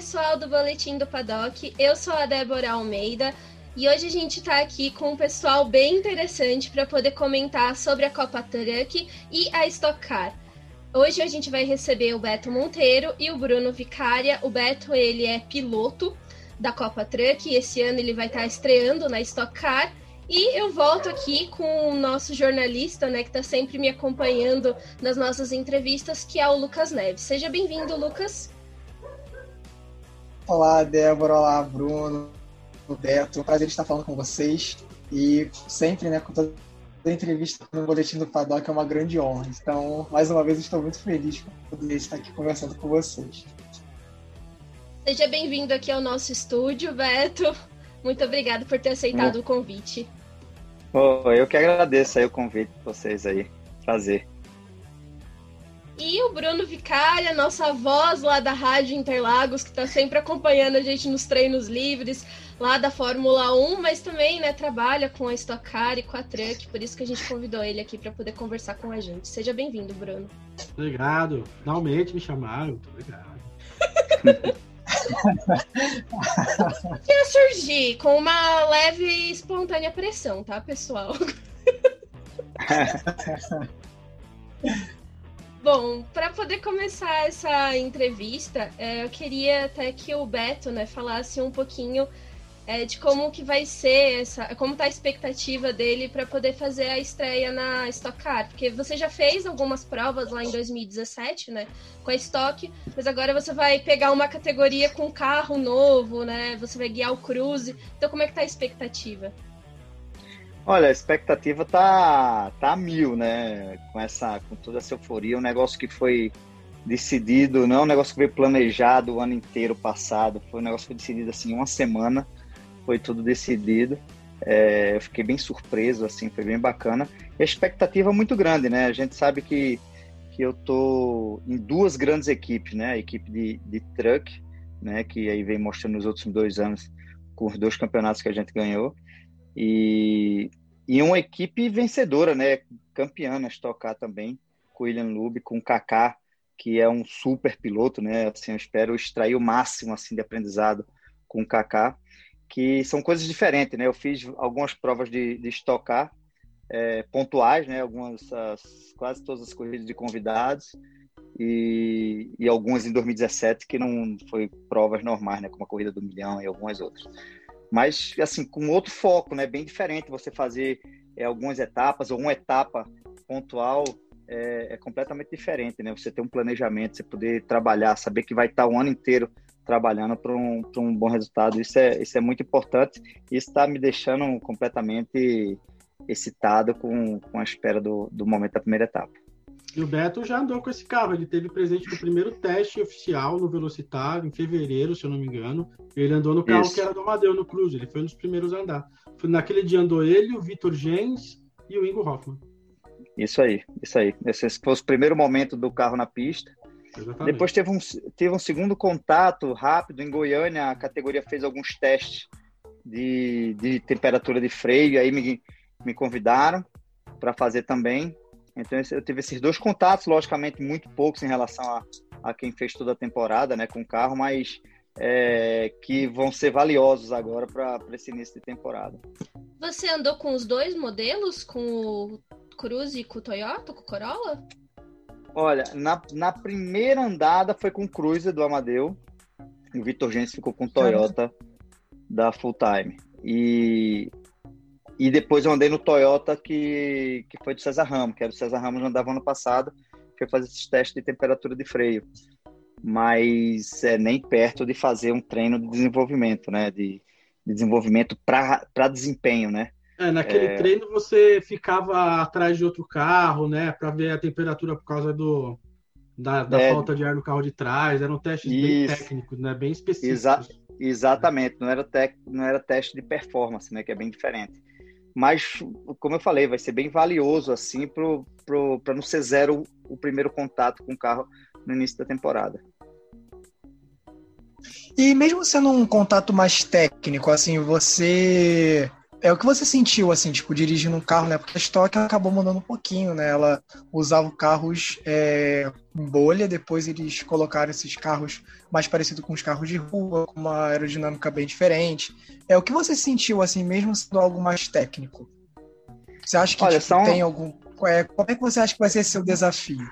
pessoal do Boletim do Paddock, eu sou a Débora Almeida e hoje a gente está aqui com um pessoal bem interessante para poder comentar sobre a Copa Truck e a Stock Car. Hoje a gente vai receber o Beto Monteiro e o Bruno Vicária. O Beto ele é piloto da Copa Truck esse ano ele vai estar estreando na Stock Car. E eu volto aqui com o nosso jornalista, né, que está sempre me acompanhando nas nossas entrevistas, que é o Lucas Neves. Seja bem-vindo, Lucas. Olá, Débora. Olá, Bruno, Beto. É um prazer estar falando com vocês. E sempre, né, com toda entrevista no Boletim do Paddock é uma grande honra. Então, mais uma vez, estou muito feliz por poder estar aqui conversando com vocês. Seja bem-vindo aqui ao nosso estúdio, Beto. Muito obrigado por ter aceitado o convite. Oh, eu que agradeço aí o convite de vocês aí. Prazer. E o Bruno Vicária, nossa voz lá da Rádio Interlagos, que está sempre acompanhando a gente nos treinos livres lá da Fórmula 1, mas também né, trabalha com a Stock Car e com a Truck, por isso que a gente convidou ele aqui para poder conversar com a gente. Seja bem-vindo, Bruno. Obrigado. Finalmente me chamaram. Muito obrigado. Ia surgir com uma leve e espontânea pressão, tá, pessoal? Bom, para poder começar essa entrevista, é, eu queria até que o Beto né, falasse um pouquinho é, de como que vai ser essa, como tá a expectativa dele para poder fazer a estreia na Stock Car, porque você já fez algumas provas lá em 2017, né, com a Stock, mas agora você vai pegar uma categoria com carro novo, né, você vai guiar o Cruze, então como é que tá a expectativa? Olha, a expectativa tá, tá mil, né? Com, essa, com toda essa euforia, um negócio que foi decidido, não é um negócio que veio planejado o ano inteiro passado, foi um negócio que foi decidido assim, uma semana, foi tudo decidido. É, eu fiquei bem surpreso, assim, foi bem bacana. E a expectativa é muito grande, né? A gente sabe que, que eu tô em duas grandes equipes, né? A equipe de, de truck, né? Que aí vem mostrando nos outros dois anos com os dois campeonatos que a gente ganhou. E, e uma equipe vencedora, né? Campeã na Stock também, com o William Lube, com o Kaká, que é um super piloto, né? Assim, eu espero extrair o máximo assim de aprendizado com o Kaká, que são coisas diferentes, né? Eu fiz algumas provas de, de Stock Car, é, pontuais, né? Algumas, as, quase todas as corridas de convidados e, e algumas em 2017 que não foi provas normais, né? Como a corrida do milhão e algumas outras mas assim com outro foco, né? Bem diferente você fazer é, algumas etapas ou uma etapa pontual é, é, completamente diferente, né? Você ter um planejamento, você poder trabalhar, saber que vai estar o ano inteiro trabalhando para um, um bom resultado, isso é, isso é muito importante. Isso está me deixando completamente excitado com, com a espera do, do momento da primeira etapa. E o Beto já andou com esse carro, ele teve presente no primeiro teste oficial no Velocitário, em fevereiro, se eu não me engano. Ele andou no carro Isso. que era do Amadeu, no Cruze, ele foi um dos primeiros a andar. Naquele dia andou ele, o Vitor Gens e o Ingo Hoffman. Isso aí, isso aí. Esse foi o primeiro momento do carro na pista. Exatamente. Depois teve um, teve um segundo contato rápido em Goiânia, a categoria fez alguns testes de, de temperatura de freio, aí me, me convidaram para fazer também. Então eu tive esses dois contatos, logicamente muito poucos em relação a, a quem fez toda a temporada né, com o carro, mas é, que vão ser valiosos agora para esse início de temporada. Você andou com os dois modelos, com o Cruze e com o Toyota, com o Corolla? Olha, na, na primeira andada foi com o Cruze do Amadeu, o Vitor Gens ficou com o Toyota da Full Time. E e depois eu andei no Toyota que, que foi do César Ramos, que era do César Ramos, andava ano passado, foi fazer esses testes de temperatura de freio. Mas é nem perto de fazer um treino de desenvolvimento, né? De, de desenvolvimento para desempenho, né? É, naquele é... treino você ficava atrás de outro carro, né? Para ver a temperatura por causa do, da, da é... falta de ar no carro de trás. Eram testes Isso. bem técnicos, né? Bem específicos. Exa exatamente, não era, te... não era teste de performance, né? Que é bem diferente mas como eu falei, vai ser bem valioso assim para não ser zero o primeiro contato com o carro no início da temporada. E mesmo sendo um contato mais técnico, assim, você é o que você sentiu, assim, tipo, dirigindo um carro, né? Porque a Stock acabou mudando um pouquinho, né? Ela usava carros é, em bolha, depois eles colocaram esses carros mais parecidos com os carros de rua, com uma aerodinâmica bem diferente. É o que você sentiu, assim, mesmo sendo algo mais técnico? Você acha que Olha, tipo, são... tem algum. É, como é que você acha que vai ser seu desafio?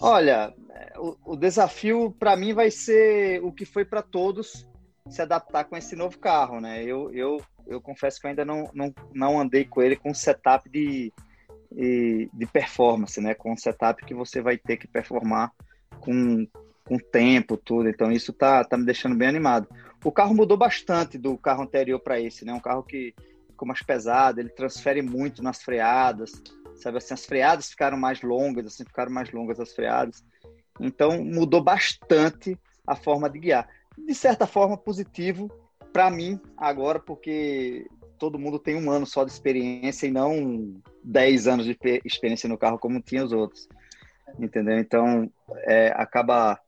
Olha, o, o desafio para mim vai ser o que foi para todos se adaptar com esse novo carro, né? Eu, eu, eu confesso que eu ainda não, não, não andei com ele com setup de, de performance, né? Com setup que você vai ter que performar com, com tempo, tudo. Então isso tá, tá me deixando bem animado. O carro mudou bastante do carro anterior para esse, né? Um carro que ficou mais pesado, ele transfere muito nas freadas, sabe assim, as freadas ficaram mais longas, assim, ficaram mais longas as freadas. Então mudou bastante a forma de guiar. De certa forma positivo para mim agora, porque todo mundo tem um ano só de experiência e não 10 anos de experiência no carro como tinha os outros. Entendeu? Então, é, acaba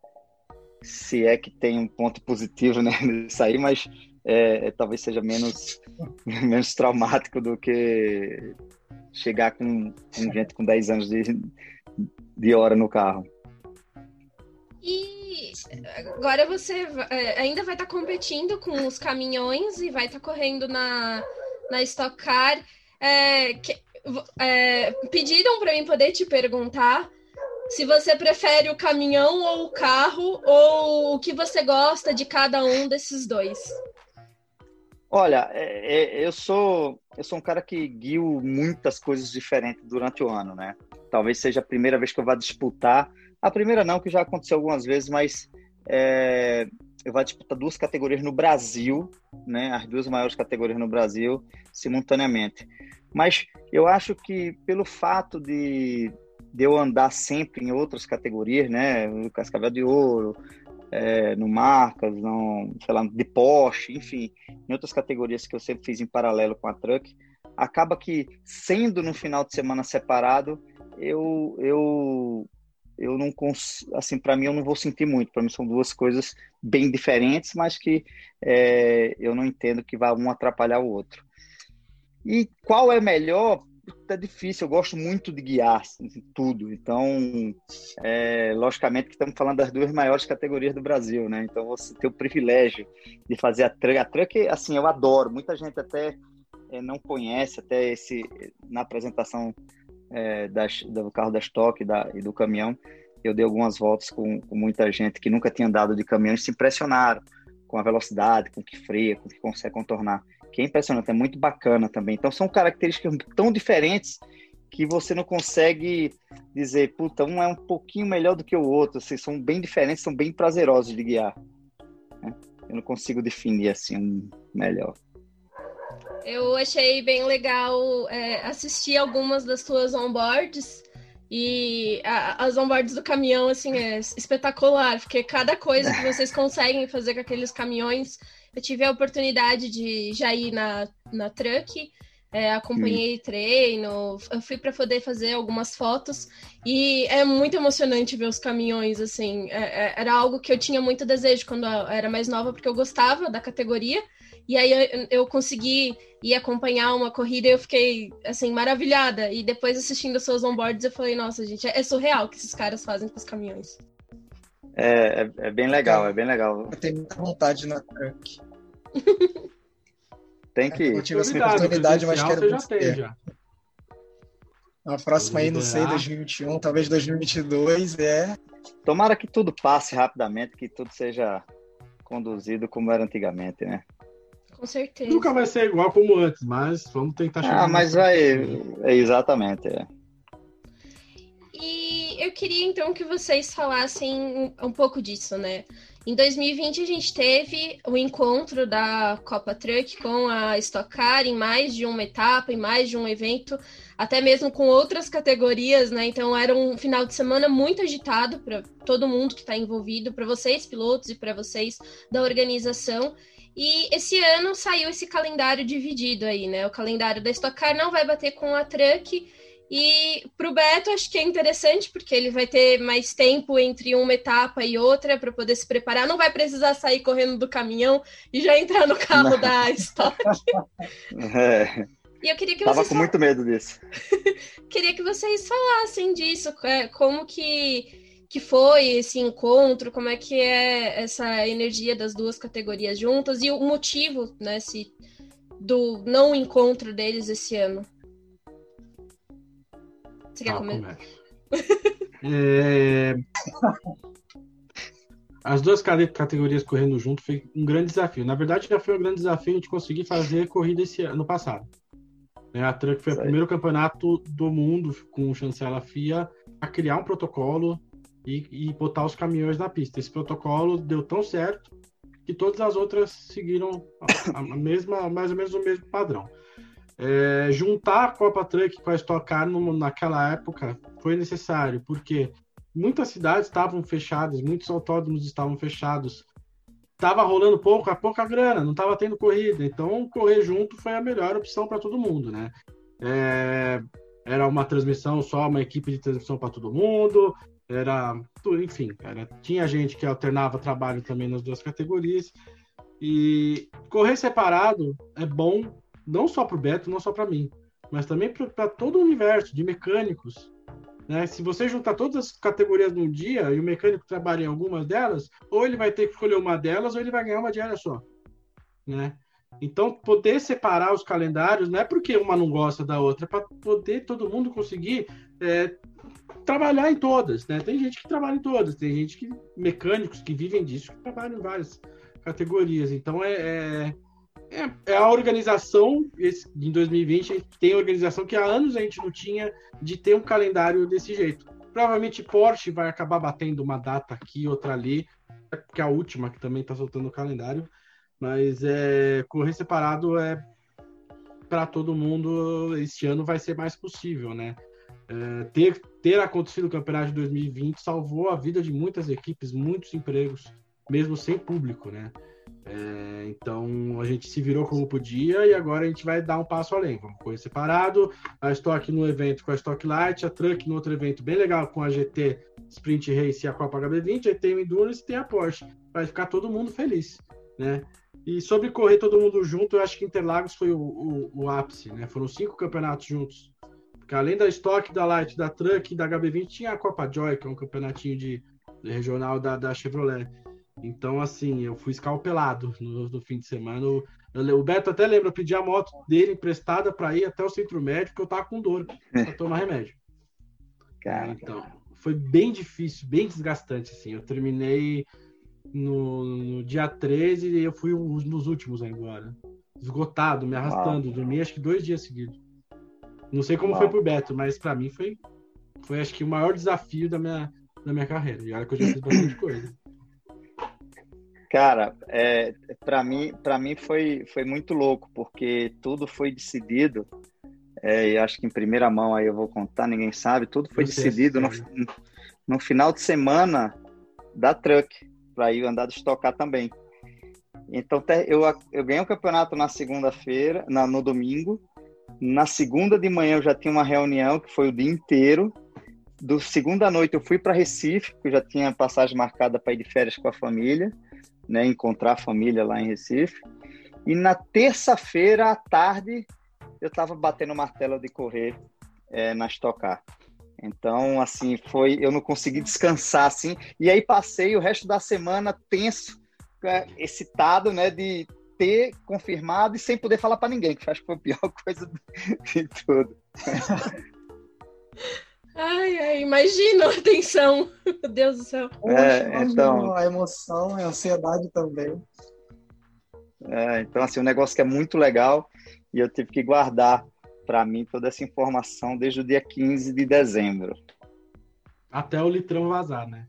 se é que tem um ponto positivo né, nisso aí, mas é, é, talvez seja menos, menos traumático do que chegar com, com gente com 10 anos de, de hora no carro. E agora você é, ainda vai estar tá competindo com os caminhões e vai estar tá correndo na, na Stock Car. É, que, é, pediram para mim poder te perguntar se você prefere o caminhão ou o carro, ou o que você gosta de cada um desses dois. Olha, é, é, eu sou eu sou um cara que guio muitas coisas diferentes durante o ano, né? Talvez seja a primeira vez que eu vá disputar. A primeira não, que já aconteceu algumas vezes, mas é, eu vou disputar duas categorias no Brasil, né? As duas maiores categorias no Brasil simultaneamente. Mas eu acho que pelo fato de de eu andar sempre em outras categorias, né? No Cascavel de Ouro, é, no Marcas, no, sei lá, de Porsche, enfim, em outras categorias que eu sempre fiz em paralelo com a Truck, acaba que, sendo no final de semana separado, eu, eu, eu não consigo, assim, para mim eu não vou sentir muito, para mim são duas coisas bem diferentes, mas que é, eu não entendo que vai um atrapalhar o outro. E qual é melhor? é difícil, eu gosto muito de guiar assim, tudo. Então, é, logicamente que estamos falando das duas maiores categorias do Brasil, né? Então você tem o privilégio de fazer a truck. A truck, assim, eu adoro. Muita gente até é, não conhece, até esse na apresentação é, das, do carro da Stock da, e do caminhão, eu dei algumas voltas com, com muita gente que nunca tinha andado de caminhão e se impressionaram com a velocidade, com que freia, com que consegue contornar que é impressionante, é muito bacana também. Então são características tão diferentes que você não consegue dizer, puta, um é um pouquinho melhor do que o outro, assim, são bem diferentes, são bem prazerosos de guiar. Né? Eu não consigo definir assim um melhor. Eu achei bem legal é, assistir algumas das suas onboards. E a, as onboards do caminhão, assim, é espetacular, porque cada coisa que vocês conseguem fazer com aqueles caminhões eu tive a oportunidade de já ir na, na truck, é, acompanhei hum. treino, eu fui para poder fazer algumas fotos. E é muito emocionante ver os caminhões, assim, é, é, era algo que eu tinha muito desejo quando eu era mais nova, porque eu gostava da categoria, e aí eu, eu consegui ir acompanhar uma corrida e eu fiquei, assim, maravilhada, e depois assistindo seus onboards eu falei, nossa, gente, é, é surreal o que esses caras fazem com os caminhões. É, é, é, bem legal, é bem legal. Eu tenho muita vontade na truck. Tem que. Eu tive essa oportunidade, mas quero já tem, já. A próxima aí, não sei, 2021, talvez 2022, é. Tomara que tudo passe rapidamente, que tudo seja conduzido como era antigamente, né? Com certeza. Nunca vai ser igual como antes, mas vamos tentar chegar. Ah, mas vai. É, exatamente. É. E eu queria então que vocês falassem um pouco disso, né? Em 2020 a gente teve o encontro da Copa Truck com a Stock Car em mais de uma etapa, em mais de um evento, até mesmo com outras categorias, né? Então era um final de semana muito agitado para todo mundo que está envolvido, para vocês pilotos e para vocês da organização. E esse ano saiu esse calendário dividido aí, né? O calendário da Stock Car não vai bater com a Truck E para o Beto, acho que é interessante, porque ele vai ter mais tempo entre uma etapa e outra para poder se preparar. Não vai precisar sair correndo do caminhão e já entrar no carro Não. da Stock. É. E eu queria que Tava com fal... muito medo disso. queria que vocês falassem disso, é, como que, que foi esse encontro, como é que é essa energia das duas categorias juntas e o motivo, né, se, do não encontro deles esse ano. Você quer ah, comer? é... As duas categorias correndo junto foi um grande desafio. Na verdade, já foi um grande desafio a gente conseguir fazer corrida esse ano passado. É, a Truck foi o primeiro campeonato do mundo com chancela FIA a criar um protocolo e, e, botar os caminhões na pista. Esse protocolo deu tão certo que todas as outras seguiram a, a mesma, mais ou menos o mesmo padrão. É, juntar a Copa Truck com a Stock Car no, naquela época foi necessário, porque muitas cidades estavam fechadas, muitos autódromos estavam fechados, estava rolando pouco, pouca grana, não estava tendo corrida, então correr junto foi a melhor opção para todo mundo, né? É, era uma transmissão só, uma equipe de transmissão para todo mundo, era, enfim, era, tinha gente que alternava trabalho também nas duas categorias, e correr separado é bom não só para o Beto, não só para mim, mas também para todo o universo de mecânicos. Né? Se você juntar todas as categorias num dia e o mecânico trabalha em algumas delas, ou ele vai ter que escolher uma delas, ou ele vai ganhar uma diária só. Né? Então, poder separar os calendários não é porque uma não gosta da outra, é para poder todo mundo conseguir é, trabalhar em todas. Né? Tem gente que trabalha em todas, tem gente que, mecânicos que vivem disso, que trabalham em várias categorias. Então, é, é é, é a organização, esse, em 2020, a gente tem organização que há anos a gente não tinha de ter um calendário desse jeito. Provavelmente Porsche vai acabar batendo uma data aqui, outra ali, que é a última que também está soltando o calendário, mas é, correr separado é para todo mundo este ano vai ser mais possível, né? É, ter, ter acontecido o campeonato de 2020 salvou a vida de muitas equipes, muitos empregos, mesmo sem público, né? É, então a gente se virou como podia e agora a gente vai dar um passo além. Vamos correr separado, a Stock no evento com a Stock Light, a Truck no outro evento bem legal com a GT Sprint Race e a Copa HB20, aí tem o Endurance e tem a Porsche. Vai ficar todo mundo feliz, né? E sobre correr todo mundo junto, eu acho que Interlagos foi o, o, o ápice, né? Foram cinco campeonatos juntos. Porque além da Stock, da Light, da Truck e da HB20, tinha a Copa Joy, que é um campeonatinho de, de regional da, da Chevrolet. Então, assim, eu fui escalpelado no, no fim de semana. O, o Beto até lembra, eu pedi a moto dele emprestada para ir até o centro médico, porque eu tava com dor para tomar remédio. Cara, então, foi bem difícil, bem desgastante, assim. Eu terminei no, no dia 13 e eu fui nos últimos agora. Esgotado, me arrastando. Dormi acho que dois dias seguidos. Não sei como Uau. foi pro Beto, mas para mim foi, foi acho que o maior desafio da minha, da minha carreira. E olha que eu já fiz bastante coisa. Cara, é, para mim, para mim foi, foi muito louco, porque tudo foi decidido. É, e acho que em primeira mão aí eu vou contar, ninguém sabe. Tudo foi decidido no, no final de semana da Truck, para ir andar de estocar também. Então eu, eu ganhei o um campeonato na segunda-feira, no domingo. Na segunda de manhã eu já tinha uma reunião que foi o dia inteiro. Do segunda noite eu fui para Recife, porque eu já tinha passagem marcada para ir de férias com a família né, encontrar a família lá em Recife. E na terça-feira à tarde eu estava batendo martelo de correr é, na Estocar. Então, assim, foi, eu não consegui descansar assim. E aí passei o resto da semana tenso, é, excitado, né, de ter confirmado e sem poder falar para ninguém, que acho que foi a pior coisa de tudo. Ai, ai, imagina a tensão. Meu Deus do céu. É, então... A emoção, a ansiedade também. É, então, assim, um negócio que é muito legal e eu tive que guardar para mim toda essa informação desde o dia 15 de dezembro. Até o litrão vazar, né?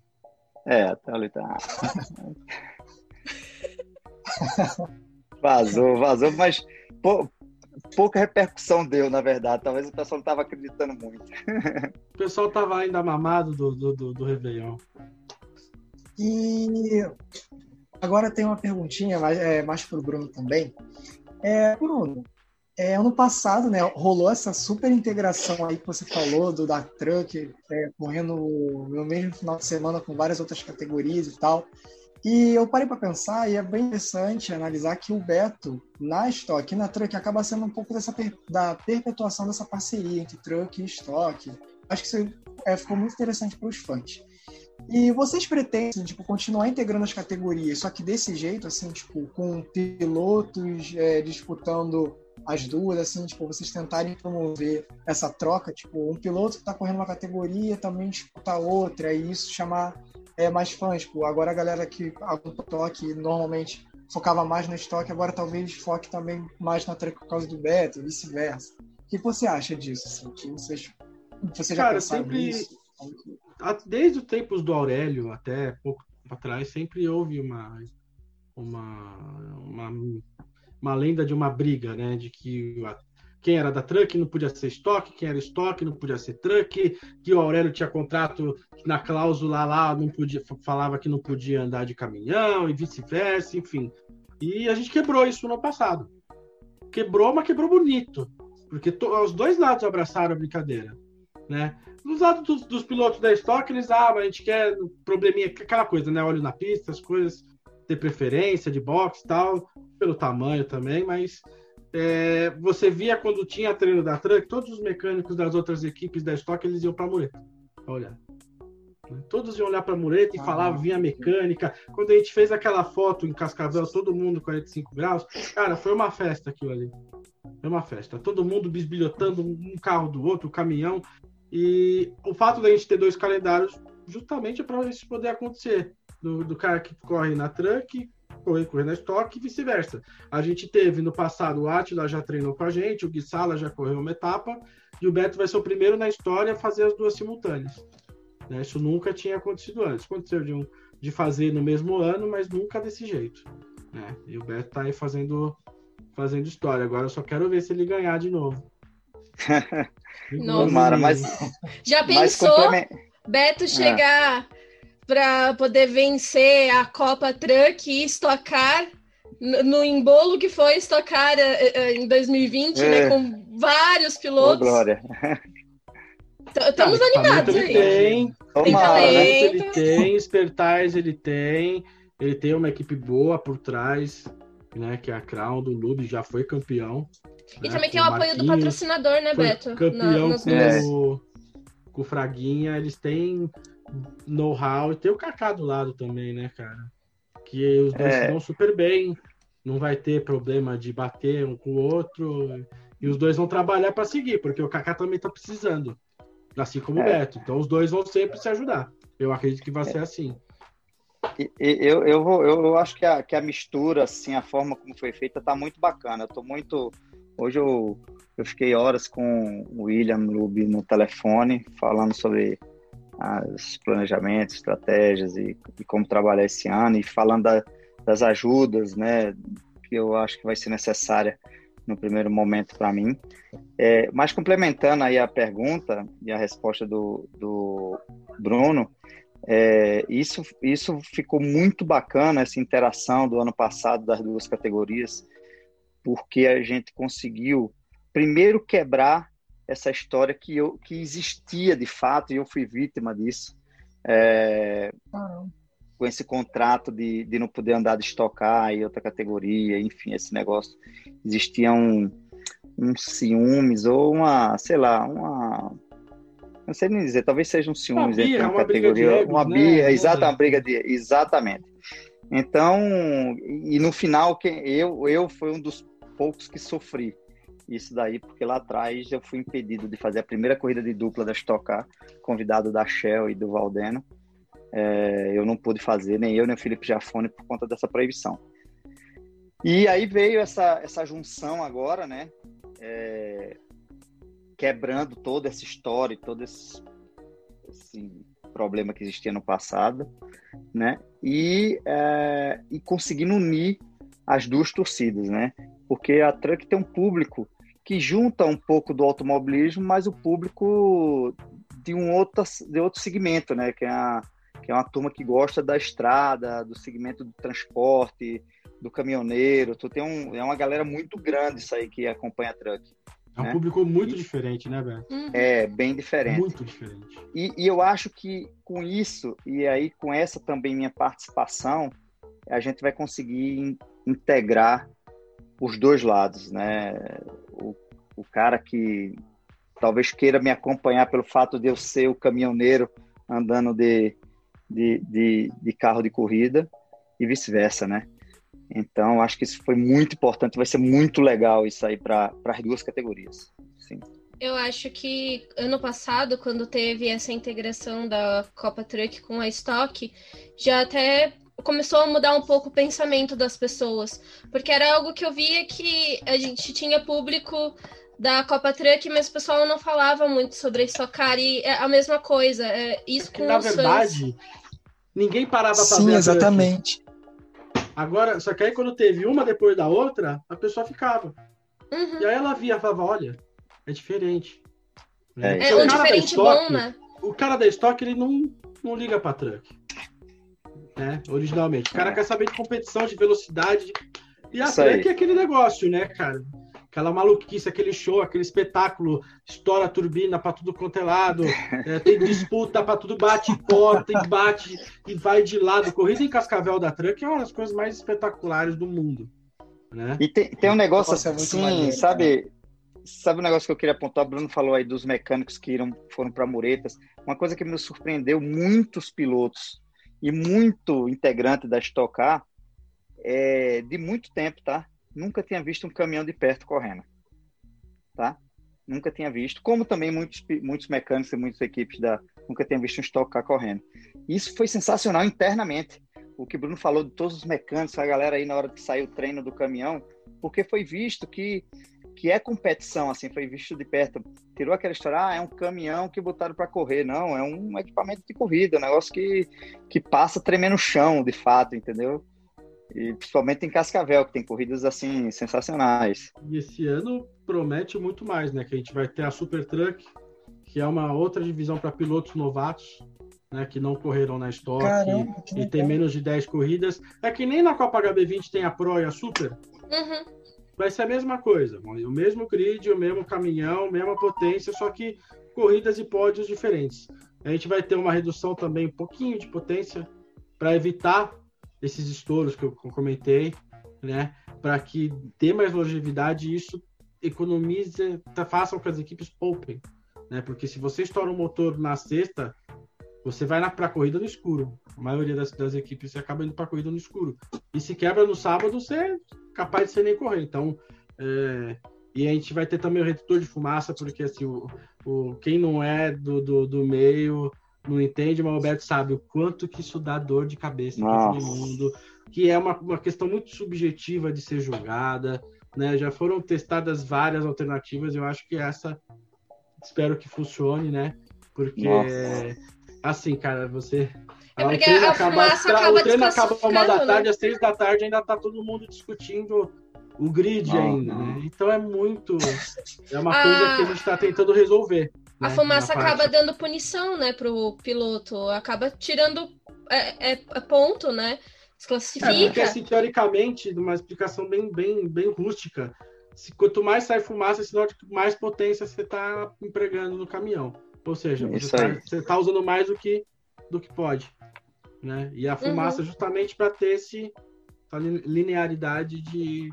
É, até o litrão. vazou, vazou, mas pô, pouca repercussão deu, na verdade. Talvez o pessoal não estava acreditando muito. o pessoal estava ainda mamado do, do, do, do Réveillon. E agora tem uma perguntinha mais, é, mais para o Bruno também. É, Bruno, É, ano passado, né, rolou essa super integração aí que você falou do da Truck, é, correndo no mesmo final de semana com várias outras categorias e tal. E eu parei para pensar e é bem interessante analisar que o Beto, na Stock e na Truck, acaba sendo um pouco dessa per da perpetuação dessa parceria entre Truck e Stock. Acho que isso é, ficou muito interessante para os fãs. E vocês pretendem, tipo, continuar integrando as categorias, só que desse jeito, assim, tipo, com pilotos é, disputando as duas, assim, tipo, vocês tentarem promover essa troca, tipo, um piloto que está correndo uma categoria também disputar outra, e isso chamar é, mais fãs, tipo, agora a galera que a que normalmente focava mais no estoque, agora talvez foque também mais na troca por causa do Beto, vice-versa. O que você acha disso, assim, que vocês, você já Cara, sempre... Nisso? desde os tempos do Aurélio até pouco atrás, sempre houve uma, uma, uma, uma lenda de uma briga, né? De que quem era da truck não podia ser estoque, quem era estoque não podia ser truck, que o Aurélio tinha contrato na cláusula lá, não podia, falava que não podia andar de caminhão e vice-versa, enfim. E a gente quebrou isso no passado. Quebrou, mas quebrou bonito, porque to, os dois lados abraçaram a brincadeira, né? Dos lados dos, dos, pilotos da estoque, eles, ah, a gente quer probleminha, aquela coisa, né? Olho na pista, as coisas, ter preferência de boxe tal, pelo tamanho também, mas é, você via quando tinha treino da Truck, todos os mecânicos das outras equipes da estoque, eles iam para a mureta. Olha. Todos iam olhar para a mureta e ah, falavam, vinha mecânica. Quando a gente fez aquela foto em Cascavel, todo mundo 45 graus, cara, foi uma festa aquilo ali. Foi uma festa. Todo mundo bisbilhotando um carro do outro, um caminhão. E o fato da gente ter dois calendários justamente é para isso poder acontecer. Do, do, cara que corre na truck, correr, correr na estoque e vice-versa. A gente teve no passado, o Atila já treinou com a gente, o Guissala já correu uma etapa, e o Beto vai ser o primeiro na história a fazer as duas simultâneas. Né? Isso nunca tinha acontecido antes. Aconteceu de, um, de fazer no mesmo ano, mas nunca desse jeito. Né? E o Beto tá aí fazendo, fazendo história. Agora eu só quero ver se ele ganhar de novo. Nossa. mas. Já pensou Beto chegar é. Para poder vencer a Copa Truck e estocar no embolo que foi estocar eh, eh, em 2020, né, é. né, com vários pilotos. Oh, glória. Estamos animados ele aí. Tem, tem talento. Ele tem, espertais ele tem, ele tem uma equipe boa por trás, né, que é a Crown do Lube, já foi campeão. E né? também tem o apoio do patrocinador, né, Beto? Campeão Na, com, o, com o Fraguinha, eles têm know-how e tem o Kaká do lado também, né, cara? Que os dois é. super bem, não vai ter problema de bater um com o outro. E os dois vão trabalhar para seguir, porque o Kaká também tá precisando. Assim como é. o Beto. Então os dois vão sempre se ajudar. Eu acredito que vai é. ser assim. Eu, eu, vou, eu acho que a, que a mistura, assim, a forma como foi feita, tá muito bacana. Eu tô muito Hoje eu, eu fiquei horas com o William Lube no telefone, falando sobre os planejamentos, estratégias e, e, como trabalhar esse ano, e falando da, das ajudas, né, que eu acho que vai ser necessária no primeiro momento para mim. É, mas complementando aí a pergunta e a resposta do, do Bruno, é, isso, isso ficou muito bacana, essa interação do ano passado das duas categorias, porque a gente conseguiu primeiro quebrar essa história que eu que existia de fato e eu fui vítima disso é, com esse contrato de, de não poder andar de estocar e outra categoria enfim esse negócio. Existia um, um ciúmes ou uma sei lá uma não sei nem dizer talvez seja um ciúmes uma entre uma, categoria egos, uma né? bia exata uma briga de exatamente. Então e no final quem eu eu fui um dos poucos que sofri isso daí, porque lá atrás eu fui impedido de fazer a primeira corrida de dupla da Stock Car, convidado da Shell e do Valdeno. É, eu não pude fazer, nem eu, nem o Felipe Jafone, por conta dessa proibição. E aí veio essa, essa junção agora, né? É, quebrando toda essa história, todo esse, esse, problema que existia no passado, né? E, é, e conseguindo unir as duas torcidas, né? porque a Truck tem um público que junta um pouco do automobilismo, mas o público de um outro, de outro segmento, né? Que é, a, que é uma turma que gosta da estrada, do segmento do transporte, do caminhoneiro, tu tem um, é uma galera muito grande isso aí que acompanha truck. É um né? público muito e, diferente, né, Beto? Uhum. É, bem diferente. Muito diferente. E, e, eu acho que com isso, e aí com essa também minha participação, a gente vai conseguir integrar os dois lados, né? O, o cara que talvez queira me acompanhar pelo fato de eu ser o caminhoneiro andando de, de, de, de carro de corrida e vice-versa, né? Então, acho que isso foi muito importante, vai ser muito legal isso aí para as duas categorias. Sim. Eu acho que ano passado, quando teve essa integração da Copa Truck com a Stock, já até começou a mudar um pouco o pensamento das pessoas, porque era algo que eu via que a gente tinha público da Copa Truck, mas o pessoal não falava muito sobre a Stock Car e é a mesma coisa, é isso com Na verdade, fãs. ninguém parava para Sim, exatamente. Agora, só que aí quando teve uma depois da outra, a pessoa ficava. Uhum. E aí ela via, falava, olha, é diferente. É, é um diferente Stock, bom, né? O cara da Stock, ele não, não liga pra truck. Né? Originalmente. O cara é. quer saber de competição, de velocidade. E a Isso truck aí. é aquele negócio, né, cara? aquela maluquice, aquele show, aquele espetáculo, estoura a turbina para tudo quanto é lado, é, tem disputa para tudo, bate porta e bate e vai de lado. Corrida em Cascavel da Truck é uma das coisas mais espetaculares do mundo. Né? E tem, tem um negócio assim, maneiro, sabe? Né? Sabe o um negócio que eu queria apontar? O Bruno falou aí dos mecânicos que iram, foram para muretas. Uma coisa que me surpreendeu, muitos pilotos e muito integrante da Stock Car, é, de muito tempo, tá? nunca tinha visto um caminhão de perto correndo. Tá? Nunca tinha visto. Como também muitos, muitos mecânicos e muitas equipes da nunca tinham visto um Stock Car correndo. Isso foi sensacional internamente. O que Bruno falou de todos os mecânicos, a galera aí na hora que saiu o treino do caminhão, porque foi visto que que é competição, assim, foi visto de perto. Tirou aquela história, ah, é um caminhão que botaram para correr. Não, é um equipamento de corrida, um negócio que, que passa tremendo no chão, de fato, entendeu? E principalmente em Cascavel, que tem corridas assim sensacionais. E esse ano promete muito mais, né? Que a gente vai ter a Super Truck, que é uma outra divisão para pilotos novatos, né? Que não correram na Stock Caramba, e, e tem menos de 10 corridas. É que nem na Copa HB20 tem a Pro e a Super. Uhum. Vai ser a mesma coisa, o mesmo grid, o mesmo caminhão, mesma potência, só que corridas e pódios diferentes. A gente vai ter uma redução também, um pouquinho de potência, para evitar esses estouros que eu comentei, né? Para que dê mais longevidade e isso economize, tá, faça com que as equipes poupem, né? Porque se você estoura um motor na sexta, você vai para a corrida no escuro. A maioria das, das equipes acaba indo para a corrida no escuro. E se quebra no sábado, você capaz de você nem correr. Então, é... e a gente vai ter também o redutor de fumaça, porque assim, o, o, quem não é do, do, do meio não entende, mas o Roberto sabe o quanto que isso dá dor de cabeça para todo mundo, que é uma, uma questão muito subjetiva de ser julgada, né? Já foram testadas várias alternativas, eu acho que essa espero que funcione, né? Porque Nossa. assim, cara, você é porque a, a acaba, acaba o treino acaba uma da tarde, né? às seis da tarde ainda tá todo mundo discutindo o grid ainda, né? Então é muito. É uma ah. coisa que a gente está tentando resolver. A né, fumaça acaba dando punição, né, pro piloto. Acaba tirando é, é, é ponto, né? Desclassifica. É, porque, assim, teoricamente, uma explicação bem, bem, bem rústica, se, quanto mais sai fumaça, sinal de mais potência você está empregando no caminhão. Ou seja, você está tá usando mais do que, do que pode. Né? E a fumaça uhum. justamente para ter esse, essa linearidade de,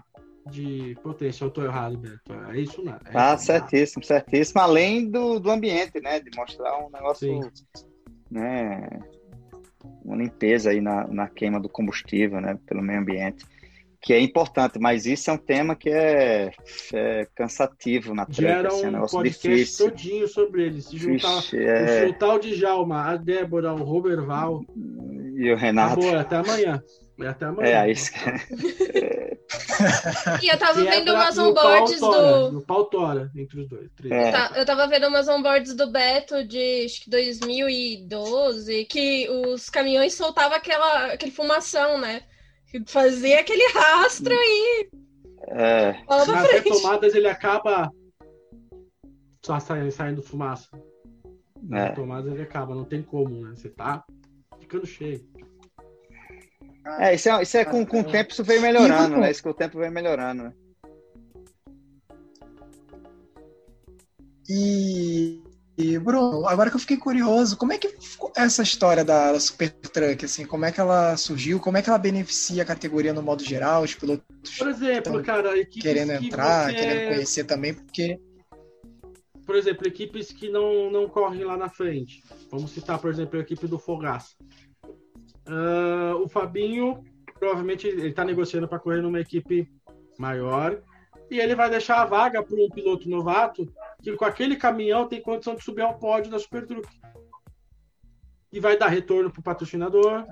de potência. Eu estou errado, Beto. É isso, né? É ah, certíssimo, certíssimo. Além do, do ambiente, né? De mostrar um negócio, Sim. né? Uma limpeza aí na, na queima do combustível, né? Pelo meio ambiente. Que é importante, mas isso é um tema que é, é cansativo na Gera assim, é um, um podcast difícil. todinho sobre ele. Se juntar, Vixe, é... se juntar o Djalma, a Débora, o Roberval e o Renato. Tá até amanhã. Até amanhã. É, isso E eu tava vendo umas onboards do. No pau tora, entre os dois. É. Eu tava vendo umas onboards do Beto de acho que 2012, que os caminhões soltavam aquela, aquele fumação, né? Fazia aquele rastro aí. É. Nas retomadas ele acaba só saindo, saindo fumaça. Nas é. retomadas ele acaba, não tem como, né? Você tá ficando cheio. É, isso é, isso é com, com o tempo isso vem melhorando, né? Isso que o tempo vem melhorando, né? E, e, Bruno, agora que eu fiquei curioso, como é que ficou essa história da, da Super Truck, assim, como é que ela surgiu, como é que ela beneficia a categoria no modo geral, os pilotos Por exemplo, cara, querendo entrar, você... querendo conhecer também, porque por exemplo, equipes que não, não correm lá na frente. Vamos citar, por exemplo, a equipe do Fogaça. Uh, o Fabinho, provavelmente, ele está negociando para correr numa equipe maior e ele vai deixar a vaga para um piloto novato que com aquele caminhão tem condição de subir ao pódio da Super Truck. E vai dar retorno para o patrocinador,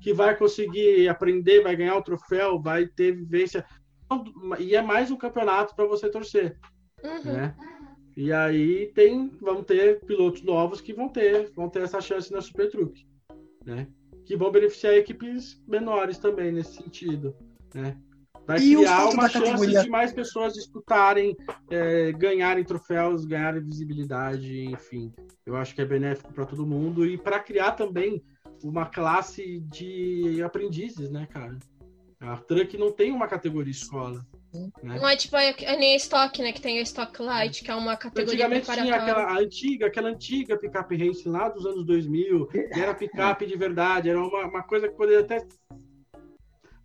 que vai conseguir aprender, vai ganhar o troféu, vai ter vivência. E é mais um campeonato para você torcer. Uhum. Né? E aí tem, vão ter pilotos novos que vão ter, vão ter essa chance na Super Truck, né? Que vão beneficiar equipes menores também nesse sentido, né? Vai e criar uma chance categoria... de mais pessoas disputarem, é, ganharem troféus, ganharem visibilidade, enfim. Eu acho que é benéfico para todo mundo e para criar também uma classe de aprendizes, né, cara? A Truck não tem uma categoria escola. Né? Não é tipo é nem a Stock, né? Que tem a Stock Light, que é uma categoria Antigamente tinha aquela antiga, aquela antiga picape race lá dos anos 2000, que era picape de verdade, era uma, uma coisa que poderia até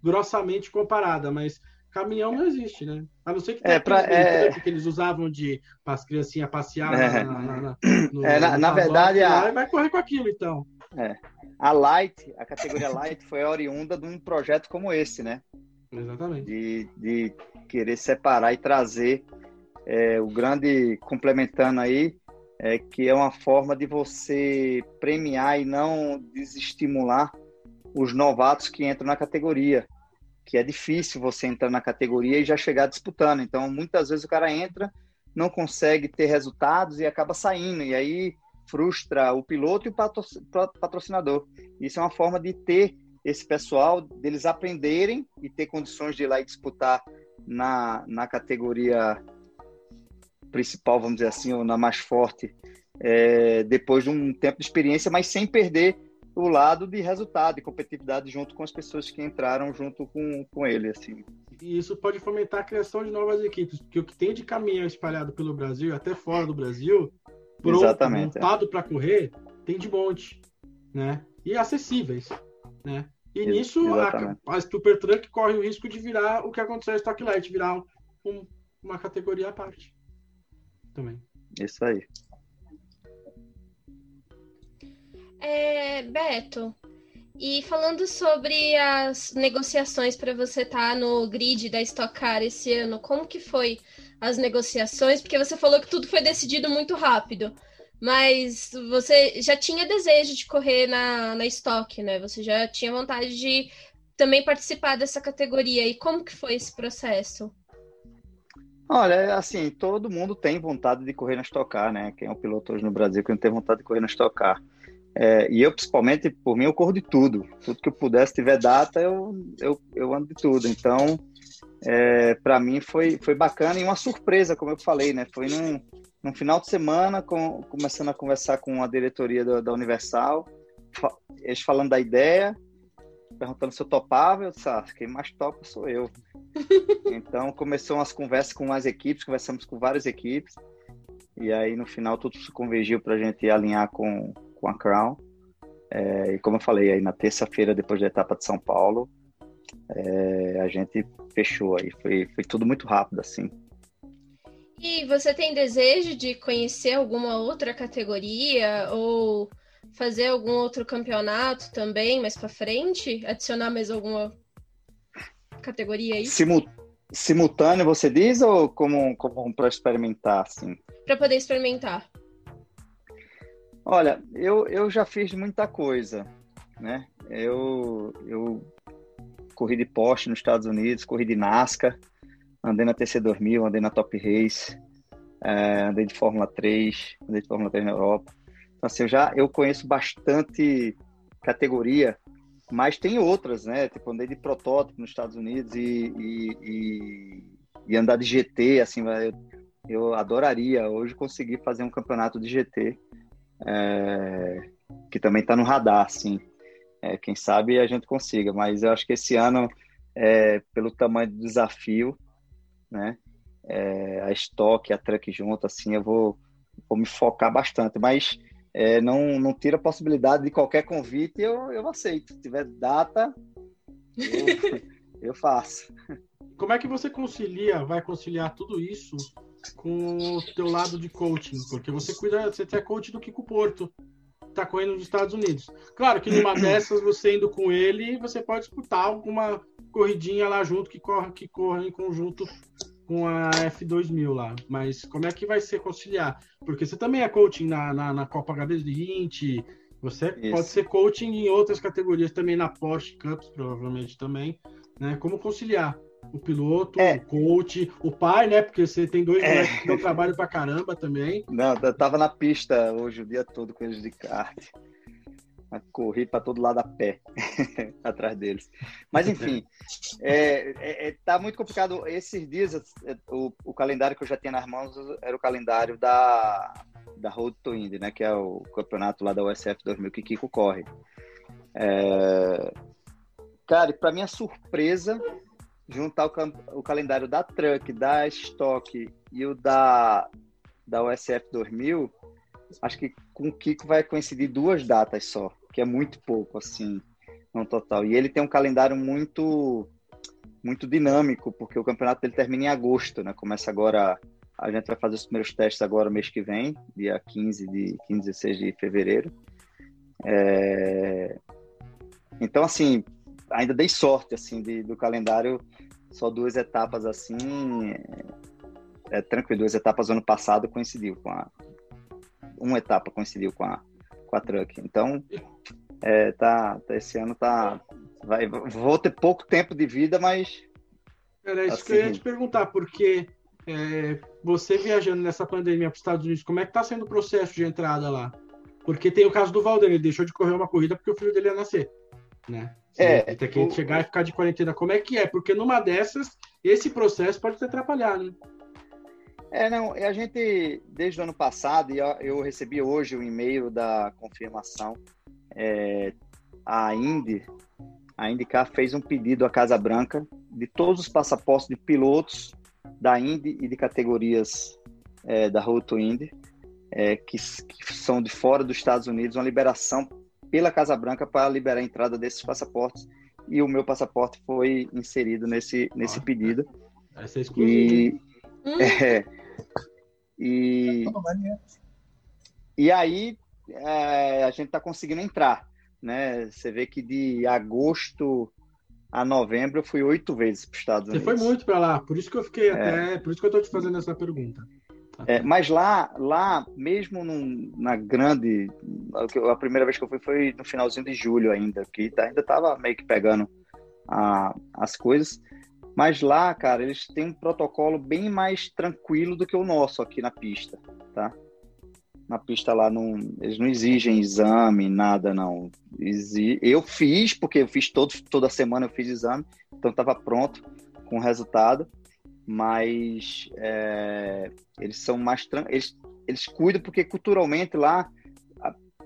grossamente comparada, mas caminhão não existe, né? A não ser que, é, pra, é... que eles usavam de para as criancinhas passear é. na, na, na, no, é, na, na verdade a... vai correr com aquilo então. É. A Light, a categoria Light foi oriunda de um projeto como esse, né? Exatamente. De, de querer separar e trazer é, o grande complementando aí, é, que é uma forma de você premiar e não desestimular os novatos que entram na categoria, que é difícil você entrar na categoria e já chegar disputando. Então, muitas vezes o cara entra, não consegue ter resultados e acaba saindo, e aí frustra o piloto e o patrocinador. Isso é uma forma de ter esse pessoal, deles aprenderem e ter condições de ir lá e disputar na, na categoria principal, vamos dizer assim, ou na mais forte, é, depois de um tempo de experiência, mas sem perder o lado de resultado e competitividade junto com as pessoas que entraram junto com, com ele. Assim. E isso pode fomentar a criação de novas equipes, porque o que tem de caminhão espalhado pelo Brasil, até fora do Brasil, pronto, Exatamente, montado é. para correr, tem de monte, né? E acessíveis, né? E nisso a, a Super Truck corre o risco de virar o que aconteceu a Stock Light, virar um, uma categoria à parte. Também. Isso aí. É, Beto, e falando sobre as negociações para você estar tá no grid da Stock Car esse ano, como que foi as negociações? Porque você falou que tudo foi decidido muito rápido. Mas você já tinha desejo de correr na, na estoque, né? Você já tinha vontade de também participar dessa categoria. E como que foi esse processo? Olha, assim, todo mundo tem vontade de correr na Stock Car, né? Quem é um piloto hoje no Brasil que não tem vontade de correr na Stock Car. É, e eu, principalmente, por mim, eu corro de tudo. Tudo que eu puder, se tiver data, eu, eu, eu ando de tudo. Então, é, para mim foi, foi bacana e uma surpresa, como eu falei, né? Foi num, no final de semana, com, começando a conversar com a diretoria da, da Universal, fa eles falando da ideia, perguntando se eu topava, eu disse, ah, quem mais topa sou eu. então, começou umas conversas com as equipes, conversamos com várias equipes, e aí no final tudo se convergiu para a gente alinhar com, com a Crown. É, e como eu falei, aí na terça-feira, depois da etapa de São Paulo, é, a gente fechou aí. Foi, foi tudo muito rápido, assim. E você tem desejo de conhecer alguma outra categoria ou fazer algum outro campeonato também mais para frente? Adicionar mais alguma categoria aí? Simu simultâneo, você diz, ou como, como para experimentar, assim? Para poder experimentar. Olha, eu, eu já fiz muita coisa, né? Eu, eu corri de Porsche nos Estados Unidos, corri de NASCAR, andei na TC2000, andei na Top Race, é, andei de Fórmula 3, andei de Fórmula 3 na Europa. Então, assim, eu já eu conheço bastante categoria, mas tem outras, né? Tipo, andei de protótipo nos Estados Unidos e, e, e, e andar de GT, assim, eu, eu adoraria hoje conseguir fazer um campeonato de GT, é, que também está no radar, assim. É, quem sabe a gente consiga, mas eu acho que esse ano, é, pelo tamanho do desafio, né? É, a estoque, a truck junto, assim, eu vou, vou me focar bastante, mas é, não, não tira a possibilidade de qualquer convite, eu, eu aceito. Se tiver data, eu, eu faço. Como é que você concilia, vai conciliar tudo isso com o teu lado de coaching? Porque você cuida, você é coach do Kiko Porto, tá correndo nos Estados Unidos. Claro que numa dessas, você indo com ele, você pode disputar alguma corridinha lá junto que corre, que corre em conjunto com a F2000 lá. Mas como é que vai ser conciliar? Porque você também é coaching na, na, na Copa HB20, você Isso. pode ser coaching em outras categorias também, na Porsche Cups, provavelmente também. Né? Como conciliar o piloto, é. o coach, o pai, né? Porque você tem dois é. que dão trabalho pra caramba também. Não, eu tava na pista hoje o dia todo com eles de kart. Corri para todo lado a pé atrás deles. Mas enfim, é, é, é, tá muito complicado. Esses dias, é, o, o, calendário que eu já tinha nas mãos era o calendário da, da Road to Indy, né? Que é o campeonato lá da USF 2000 que Kiko corre. É... Cara, para minha surpresa, juntar o, o, calendário da Truck, da Stock e o da, da USF 2000, acho que com o Kiko vai coincidir duas datas só que é muito pouco, assim, no total. E ele tem um calendário muito muito dinâmico, porque o campeonato dele termina em agosto, né? Começa agora, a gente vai fazer os primeiros testes agora mês que vem, dia 15 de 15 16 de fevereiro. É... Então, assim, ainda dei sorte, assim, de, do calendário, só duas etapas, assim, é, é tranquilo, duas etapas ano passado coincidiu com a... Uma etapa coincidiu com a, com a Truck. Então, é, tá, tá, esse ano tá. Vai, vou ter pouco tempo de vida, mas. Era isso assim... que eu ia assim, te perguntar, porque é, você viajando nessa pandemia para os Estados Unidos, como é que tá sendo o processo de entrada lá? Porque tem o caso do Valder, ele deixou de correr uma corrida porque o filho dele ia nascer, né? É, ele tem que o... chegar e ficar de quarentena. Como é que é? Porque numa dessas, esse processo pode te atrapalhar, né? É, não, a gente, desde o ano passado, e eu recebi hoje o e-mail da confirmação, é, a Indy, a IndyCar fez um pedido à Casa Branca de todos os passaportes de pilotos da Indy e de categorias é, da Road to Indy, é, que, que, são de fora dos Estados Unidos, uma liberação pela Casa Branca para liberar a entrada desses passaportes, e o meu passaporte foi inserido nesse, nesse ah, pedido. Essa é exclusiva. E, hum. é, e, e aí é, a gente está conseguindo entrar. Né? Você vê que de agosto a novembro eu fui oito vezes para os Estados Unidos. Você foi muito para lá, por isso que eu fiquei é. até. Por isso que eu estou te fazendo essa pergunta. É, mas lá, lá mesmo num, na grande. A primeira vez que eu fui foi no finalzinho de julho ainda, que tá, ainda estava meio que pegando a, as coisas. Mas lá, cara, eles têm um protocolo bem mais tranquilo do que o nosso aqui na pista, tá? Na pista lá, não, eles não exigem exame, nada, não. Eu fiz, porque eu fiz todo, toda semana eu fiz exame, então estava pronto com o resultado, mas é, eles são mais... Eles, eles cuidam porque culturalmente lá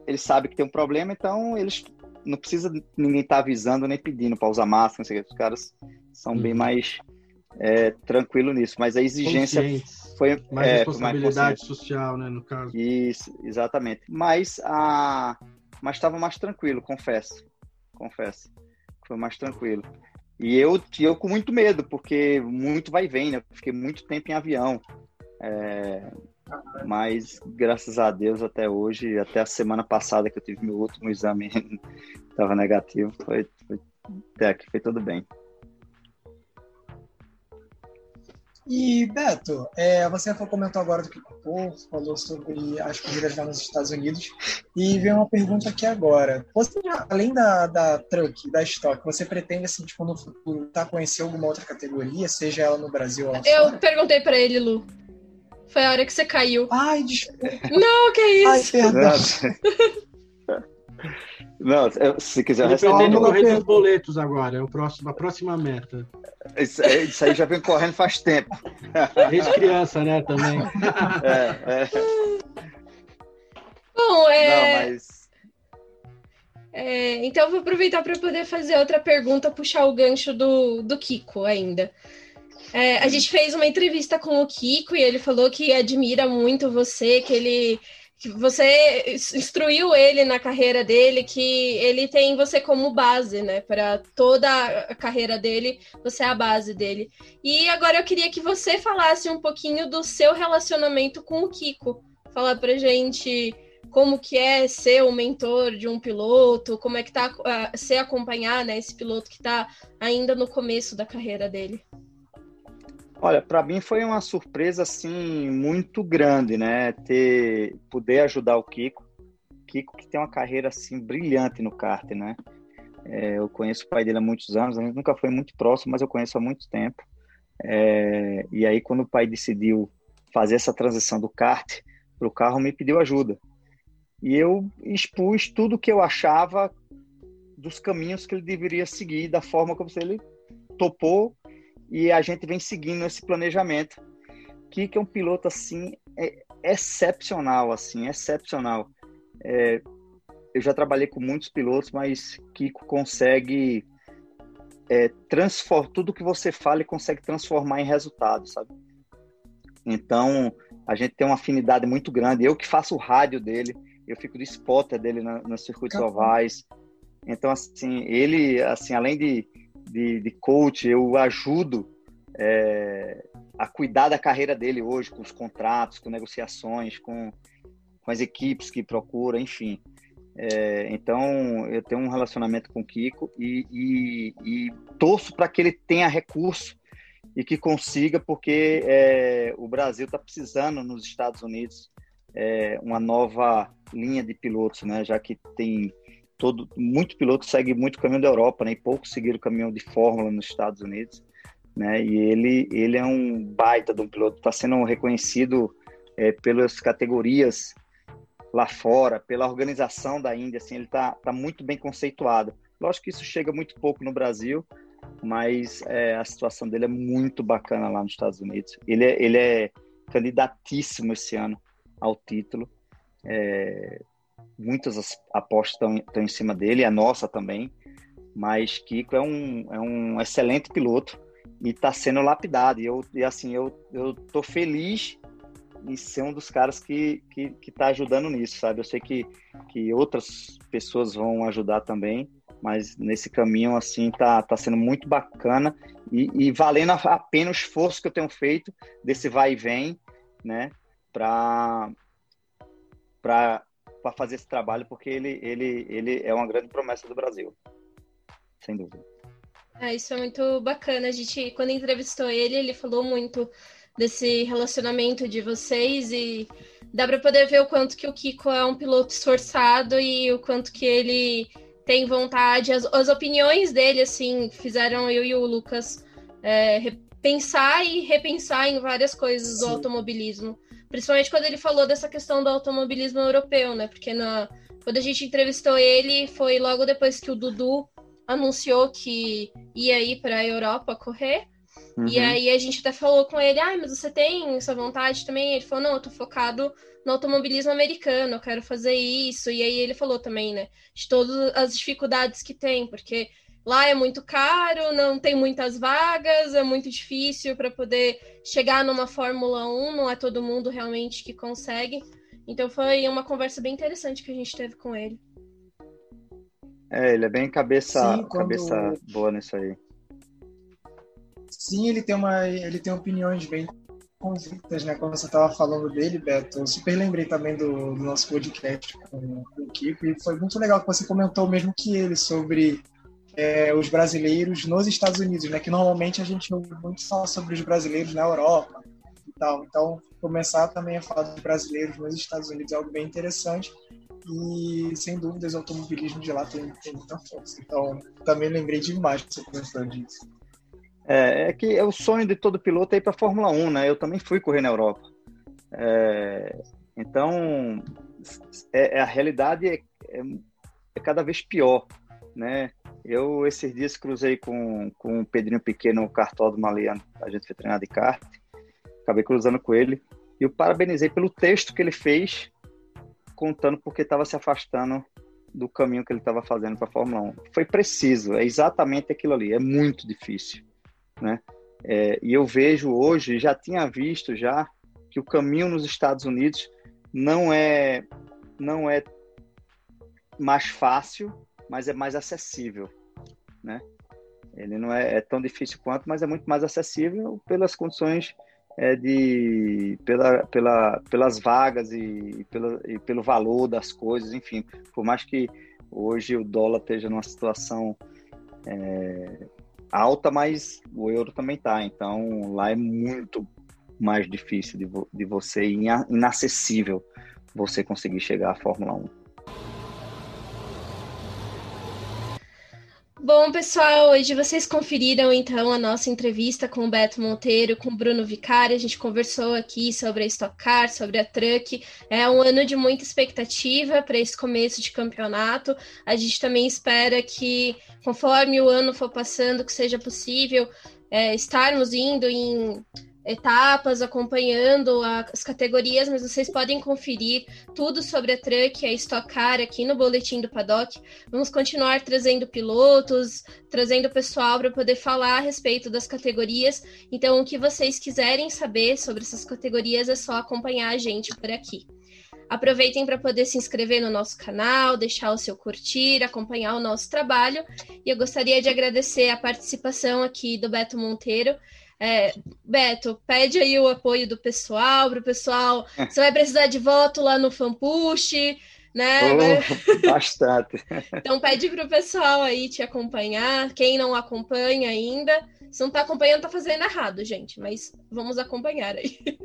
eles sabem que tem um problema, então eles não precisa ninguém estar tá avisando nem pedindo para usar máscara, não sei o que. Os caras são uhum. bem mais é, tranquilo nisso, mas a exigência foi mais é, responsabilidade mais social, né, no caso. Isso, exatamente. Mas a mas estava mais tranquilo, confesso, confesso, foi mais tranquilo. E eu eu com muito medo, porque muito vai e vem, né? Fiquei muito tempo em avião. É, mas graças a Deus até hoje, até a semana passada que eu tive meu último exame estava negativo, foi, foi até aqui foi tudo bem. E, Beto, é, você comentou agora do que falou sobre as corridas lá nos Estados Unidos, e vem uma pergunta aqui agora. Você, além da, da Truck, da Stock, você pretende, assim, tipo, no futuro, tá, conhecer alguma outra categoria, seja ela no Brasil ou lá Eu fora? perguntei para ele, Lu. Foi a hora que você caiu. Ai, desculpa. Não, que isso? Ai, verdade. Não, se quiser responder. no correr dos boletos agora, é o próximo, a próxima meta. Isso, isso aí já vem correndo faz tempo. Desde criança, né, também. É, é. Bom, é... Não, mas... É, então, eu vou aproveitar para poder fazer outra pergunta, puxar o gancho do, do Kiko ainda. É, a gente fez uma entrevista com o Kiko e ele falou que admira muito você, que ele que você instruiu ele na carreira dele, que ele tem você como base, né? Para toda a carreira dele, você é a base dele. E agora eu queria que você falasse um pouquinho do seu relacionamento com o Kiko. Falar pra gente como que é ser o mentor de um piloto, como é que tá uh, ser acompanhar né, esse piloto que está ainda no começo da carreira dele. Olha, para mim foi uma surpresa assim muito grande, né? Ter poder ajudar o Kiko, Kiko que tem uma carreira assim brilhante no kart, né? É, eu conheço o pai dele há muitos anos, a gente nunca foi muito próximo, mas eu conheço há muito tempo. É, e aí quando o pai decidiu fazer essa transição do kart para o carro, me pediu ajuda. E eu expus tudo o que eu achava dos caminhos que ele deveria seguir, da forma como ele topou e a gente vem seguindo esse planejamento. Que é um piloto assim é excepcional, assim, excepcional. É, eu já trabalhei com muitos pilotos, mas Kiko consegue é, transformar tudo que você fala e consegue transformar em resultado, sabe? Então a gente tem uma afinidade muito grande. Eu que faço o rádio dele, eu fico de spotter dele nos circuitos Caramba. ovais. Então assim, ele assim além de de, de coach, eu ajudo é, a cuidar da carreira dele hoje, com os contratos, com negociações, com, com as equipes que procura, enfim. É, então, eu tenho um relacionamento com o Kiko e, e, e torço para que ele tenha recurso e que consiga, porque é, o Brasil está precisando nos Estados Unidos é, uma nova linha de pilotos, né? Já que tem todo muito piloto segue muito o caminho da Europa, né? E poucos seguiram o caminho de Fórmula nos Estados Unidos, né? E ele ele é um baita de um piloto, está sendo reconhecido é, pelas categorias lá fora, pela organização da Índia, assim, ele está tá muito bem conceituado. Lógico que isso chega muito pouco no Brasil, mas é, a situação dele é muito bacana lá nos Estados Unidos. Ele é, ele é candidatíssimo esse ano ao título. É, muitas apostas estão em cima dele, a nossa também. Mas Kiko é um, é um excelente piloto e está sendo lapidado. E, eu, e assim, eu, eu tô feliz em ser um dos caras que, que, que tá ajudando nisso, sabe? Eu sei que, que outras pessoas vão ajudar também, mas nesse caminho, assim, tá, tá sendo muito bacana e, e valendo a pena o esforço que eu tenho feito desse vai e vem, né? Para para fazer esse trabalho, porque ele, ele, ele é uma grande promessa do Brasil, sem dúvida. Ah, isso é muito bacana. A gente, quando entrevistou ele, ele falou muito desse relacionamento de vocês e dá para poder ver o quanto que o Kiko é um piloto esforçado e o quanto que ele tem vontade. As, as opiniões dele, assim, fizeram eu e o Lucas é, pensar e repensar em várias coisas Sim. do automobilismo. Principalmente quando ele falou dessa questão do automobilismo europeu, né? Porque na, quando a gente entrevistou ele, foi logo depois que o Dudu anunciou que ia ir para a Europa correr. Uhum. E aí a gente até falou com ele, ah, mas você tem essa vontade também? Ele falou, não, eu tô focado no automobilismo americano, eu quero fazer isso. E aí ele falou também, né, de todas as dificuldades que tem, porque Lá é muito caro, não tem muitas vagas, é muito difícil para poder chegar numa Fórmula 1, não é todo mundo realmente que consegue. Então foi uma conversa bem interessante que a gente teve com ele. É, ele é bem cabeça, Sim, quando... cabeça boa nisso aí. Sim, ele tem uma, ele tem opiniões bem convictas, né? Quando você estava falando dele, Beto, eu super lembrei também do, do nosso podcast com, com o Kiko e foi muito legal que você comentou mesmo que ele sobre é, os brasileiros nos Estados Unidos, né? Que normalmente a gente ouve muito só sobre os brasileiros na Europa e tal. Então, começar também a falar dos brasileiros nos Estados Unidos é algo bem interessante e, sem dúvidas, o automobilismo de lá tem, tem muita força. Então, também lembrei demais que você comentou disso. É, é que é o sonho de todo piloto é ir para a Fórmula 1, né? Eu também fui correr na Europa. É, então, é, a realidade é, é, é cada vez pior, né? Eu, esses dias, cruzei com, com o Pedrinho Pequeno, o cartódromo ali, a gente foi treinar de kart. Acabei cruzando com ele. E eu parabenizei pelo texto que ele fez, contando porque estava se afastando do caminho que ele estava fazendo para a Fórmula 1. Foi preciso, é exatamente aquilo ali, é muito difícil, né? É, e eu vejo hoje, já tinha visto já que o caminho nos Estados Unidos não é não é mais fácil, mas é mais acessível, né? Ele não é, é tão difícil quanto, mas é muito mais acessível pelas condições é, de pela, pela, pelas vagas e, e, pela, e pelo valor das coisas, enfim. Por mais que hoje o dólar esteja numa situação é, alta, mas o euro também está. Então lá é muito mais difícil de, vo, de você, inacessível você conseguir chegar à Fórmula 1. Bom, pessoal, hoje vocês conferiram então a nossa entrevista com o Beto Monteiro, com o Bruno Vicari. A gente conversou aqui sobre a Stock Car, sobre a Truck. É um ano de muita expectativa para esse começo de campeonato. A gente também espera que, conforme o ano for passando, que seja possível é, estarmos indo em etapas, acompanhando as categorias, mas vocês podem conferir tudo sobre a Truck a Stock Car aqui no Boletim do Paddock. Vamos continuar trazendo pilotos, trazendo pessoal para poder falar a respeito das categorias. Então, o que vocês quiserem saber sobre essas categorias é só acompanhar a gente por aqui. Aproveitem para poder se inscrever no nosso canal, deixar o seu curtir, acompanhar o nosso trabalho. E eu gostaria de agradecer a participação aqui do Beto Monteiro. É, Beto, pede aí o apoio do pessoal, para o pessoal. Você vai precisar de voto lá no Fanpush, né? Oh, bastante. então pede para o pessoal aí te acompanhar. Quem não acompanha ainda, se não está acompanhando, está fazendo errado, gente. Mas vamos acompanhar aí.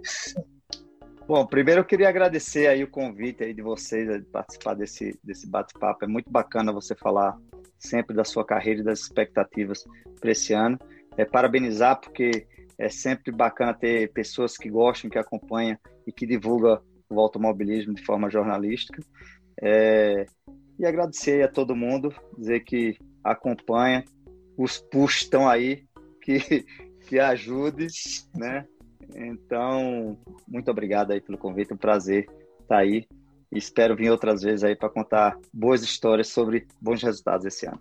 Bom, primeiro eu queria agradecer aí o convite aí de vocês de participar desse, desse bate-papo. É muito bacana você falar sempre da sua carreira e das expectativas para esse ano é, parabenizar, porque é sempre bacana ter pessoas que gostam, que acompanham e que divulgam o automobilismo de forma jornalística. É, e agradecer a todo mundo, dizer que acompanha, os push estão aí, que, que ajude, né? Então, muito obrigado aí pelo convite, um prazer estar aí. E espero vir outras vezes aí para contar boas histórias sobre bons resultados esse ano.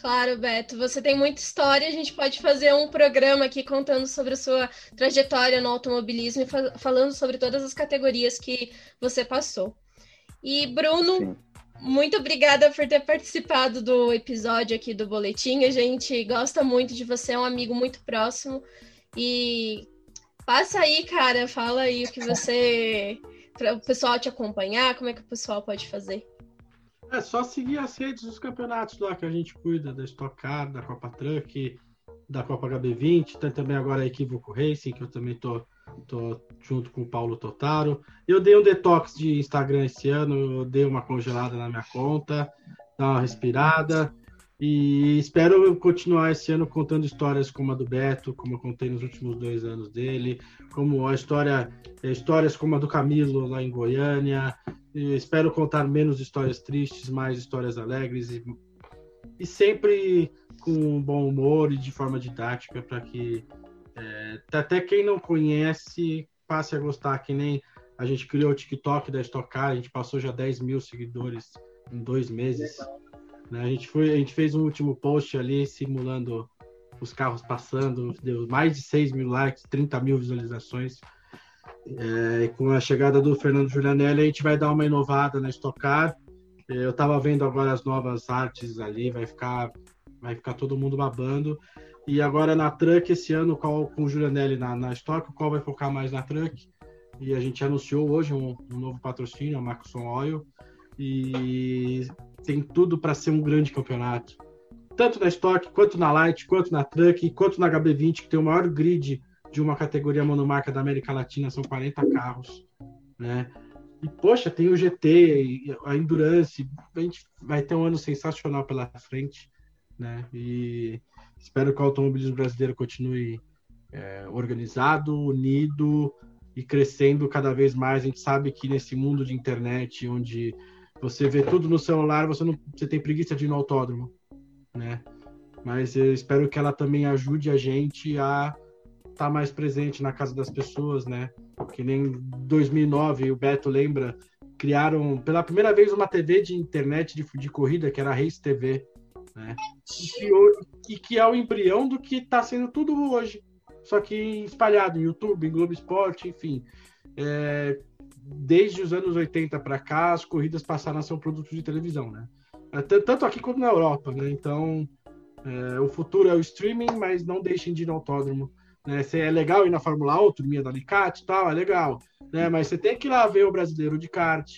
Claro, Beto, você tem muita história. A gente pode fazer um programa aqui contando sobre a sua trajetória no automobilismo e fa falando sobre todas as categorias que você passou. E, Bruno, Sim. muito obrigada por ter participado do episódio aqui do Boletim. A gente gosta muito de você, é um amigo muito próximo. E passa aí, cara, fala aí o que você. para o pessoal te acompanhar, como é que o pessoal pode fazer. É só seguir as redes dos campeonatos lá que a gente cuida, da Stock Car, da Copa Truck, da Copa HB20, tem também agora a Equívoco Racing, que eu também tô, tô junto com o Paulo Totaro. Eu dei um detox de Instagram esse ano, eu dei uma congelada na minha conta, dar uma respirada. E espero continuar esse ano contando histórias como a do Beto, como eu contei nos últimos dois anos dele, como a história, histórias como a do Camilo lá em Goiânia, espero contar menos histórias tristes, mais histórias alegres e, e sempre com bom humor e de forma didática para que é, até quem não conhece passe a gostar, que nem a gente criou o TikTok da Stock Car, a gente passou já 10 mil seguidores em dois meses. Né? A, gente foi, a gente fez um último post ali simulando os carros passando, deu mais de 6 mil likes, 30 mil visualizações. É, com a chegada do Fernando Giulianelli, a gente vai dar uma inovada na Stock Car. É, eu estava vendo agora as novas artes ali, vai ficar, vai ficar todo mundo babando. E agora na Truck, esse ano, qual, com o Giulianelli na, na Stock, qual vai focar mais na Truck. E a gente anunciou hoje um, um novo patrocínio, a Maxon Oil. E tem tudo para ser um grande campeonato. Tanto na Stock, quanto na Light, quanto na Truck, quanto na HB20, que tem o maior grid de uma categoria monomarca da América Latina, são 40 carros, né? E, poxa, tem o GT, a Endurance, a gente vai ter um ano sensacional pela frente, né? E espero que o automobilismo brasileiro continue é, organizado, unido e crescendo cada vez mais. A gente sabe que nesse mundo de internet, onde você vê tudo no celular, você não você tem preguiça de ir no autódromo, né? Mas eu espero que ela também ajude a gente a estar tá mais presente na casa das pessoas, né? Que nem 2009, o Beto lembra criaram pela primeira vez uma TV de internet de, de corrida, que era a Race TV, né? E, criou, e que é o embrião do que está sendo tudo hoje. Só que espalhado em YouTube, em Globo Esporte, enfim. É, desde os anos 80 para cá, as corridas passaram a ser um produto de televisão, né? É, tanto aqui quanto na Europa, né? Então, é, o futuro é o streaming, mas não deixem de ir no autódromo. Né? Se é legal ir na Fórmula 1, turminha da Alicate e tal, é legal. Né? Mas você tem que ir lá ver o brasileiro de kart,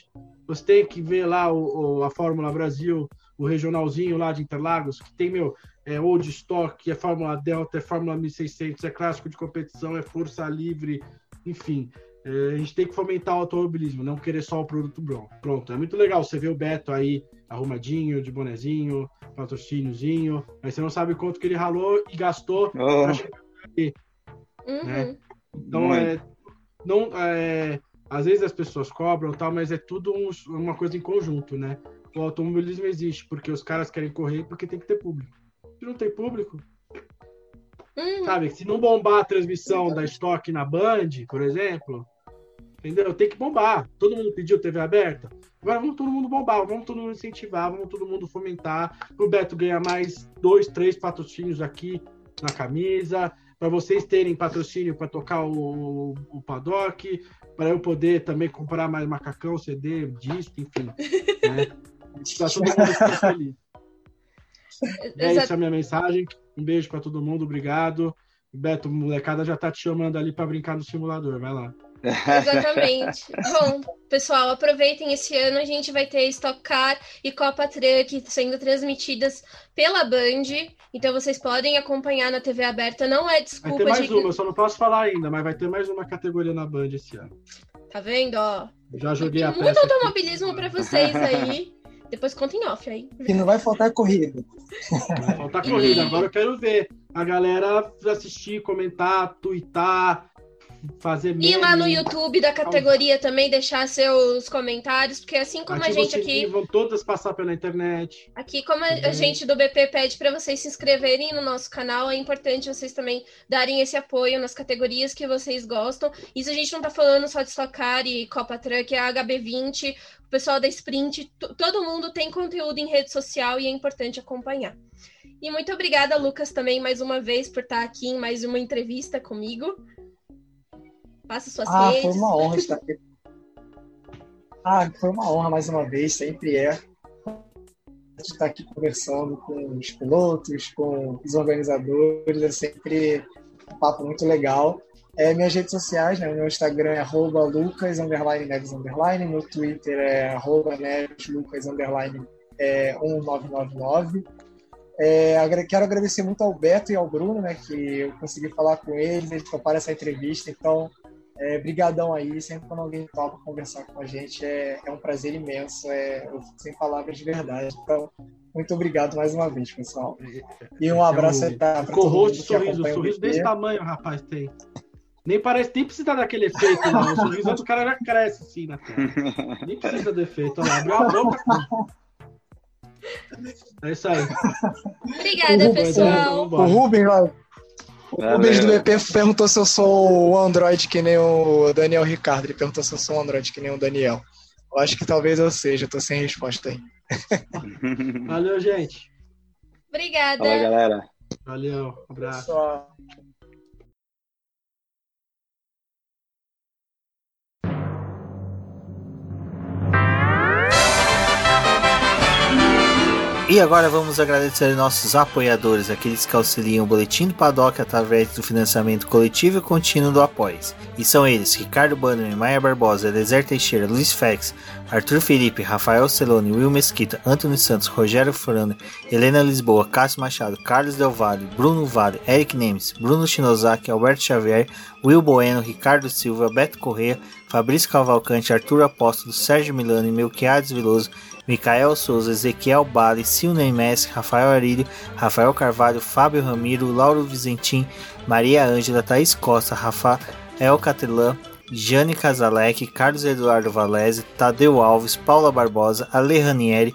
você tem que ver lá o, o, a Fórmula Brasil, o regionalzinho lá de Interlagos, que tem, meu, é Old Stock, é Fórmula Delta, é Fórmula 1600, é clássico de competição, é força livre, enfim. É, a gente tem que fomentar o automobilismo, não querer só o produto pronto. É muito legal você ver o Beto aí arrumadinho, de bonezinho, patrocíniozinho, mas você não sabe quanto que ele ralou e gastou oh. pra chegar aqui. Uhum. Né? Então, é, não, é, às vezes as pessoas cobram tal, mas é tudo um, uma coisa em conjunto, né? O automobilismo existe porque os caras querem correr porque tem que ter público. Se não tem público, uhum. sabe? Se não bombar a transmissão da estoque na Band, por exemplo, entendeu? Tem que bombar. Todo mundo pediu TV aberta. Agora vamos todo mundo bombar, vamos todo mundo incentivar, vamos todo mundo fomentar. O Beto ganha mais dois, três patrocínios aqui na camisa, para vocês terem patrocínio para tocar o, o paddock, para eu poder também comprar mais macacão, CD, disco, enfim. Né? Para todo mundo ficar feliz. É isso a minha mensagem. Um beijo para todo mundo, obrigado. Beto, molecada já tá te chamando ali para brincar no simulador, vai lá. Exatamente. Bom, pessoal, aproveitem esse ano. A gente vai ter Stock Car e Copa Truck sendo transmitidas pela Band. Então vocês podem acompanhar na TV aberta. Não é desculpa. Vai ter mais de... uma, só não posso falar ainda, mas vai ter mais uma categoria na Band esse ano. Tá vendo, ó? Já joguei a Muito automobilismo para vocês aí. Depois conta em off aí. E não vai faltar corrida. Vai faltar corrida. Agora eu quero ver a galera assistir, comentar, twittar, fazer meme. E lá no YouTube da categoria também deixar seus comentários, porque assim como a gente aqui. Vão todas passar pela internet. Aqui, como a, gente do BP pede para vocês se inscreverem no nosso canal, é importante vocês também darem esse apoio nas categorias que vocês gostam. Isso a gente não tá falando só de Stock Car e Copa Truck, é a HB20, o pessoal da Sprint, todo mundo tem conteúdo em rede social e é importante acompanhar. E muito obrigada, Lucas, também mais uma vez por estar aqui em mais uma entrevista comigo. Faça suas ah, redes. foi uma honra estar aqui. Ah, foi uma honra mais uma vez, sempre é. Estar aqui conversando com os pilotos, com os organizadores, é sempre um papo muito legal. É, minhas redes sociais, né? meu Instagram é arroba lucas, underline, neves, underline, meu Twitter é arroba neves, lucas, underline, é, 1999. É, quero agradecer muito ao Beto e ao Bruno, né, que eu consegui falar com eles, eles toparam essa entrevista, então é, brigadão aí, sempre quando alguém topa conversar com a gente, é, é um prazer imenso, é, eu fico sem palavras de verdade. Então, muito obrigado mais uma vez, pessoal. E um abraço é para todo mundo que sorriso, sorriso desse tamanho, rapaz, tem. Nem parece, nem precisa daquele efeito lá. O sorriso do cara já cresce assim na tela. Nem precisa do efeito. Olha lá, abriu a boca. É isso aí. Obrigada, pessoal. O Rubem, o beijo do BP perguntou se eu sou o Android que nem o Daniel Ricardo. Ele perguntou se eu sou o Android que nem o Daniel. Eu acho que talvez eu seja, tô sem resposta aí. Valeu, gente. Obrigada. Fala, galera. Valeu, um abraço. Pessoal. E agora vamos agradecer nossos apoiadores, aqueles que auxiliam o Boletim do Paddock através do financiamento coletivo e contínuo do Apoies. E são eles, Ricardo Bannerman, Maia Barbosa, Elezer Teixeira, Luiz Fex, Arthur Felipe, Rafael Celone, Will Mesquita, Antônio Santos, Rogério Furano, Helena Lisboa, Cássio Machado, Carlos Del Valle, Bruno Vale, Eric Nemes, Bruno Shinozaki, Alberto Xavier, Will Bueno, Ricardo Silva, Beto Corrêa, Fabrício Cavalcante, Arthur Apóstolo, Sérgio Milano Melquiades Veloso, Micael Souza, Ezequiel Bale, Silney Messi, Rafael Arílio, Rafael Carvalho, Fábio Ramiro, Lauro Vizentim, Maria Ângela, Thaís Costa, Rafael Catelã, Jane Casalec, Carlos Eduardo Valese, Tadeu Alves, Paula Barbosa, Ale Ranieri,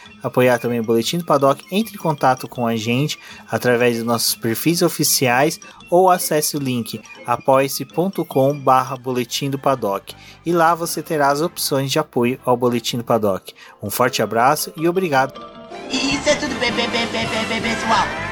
apoiar também o Boletim do Paddock, entre em contato com a gente através dos nossos perfis oficiais ou acesse o link apoia-se.com barra Boletim do Paddock e lá você terá as opções de apoio ao Boletim do Paddock. Um forte abraço e obrigado! Isso é tudo, pessoal!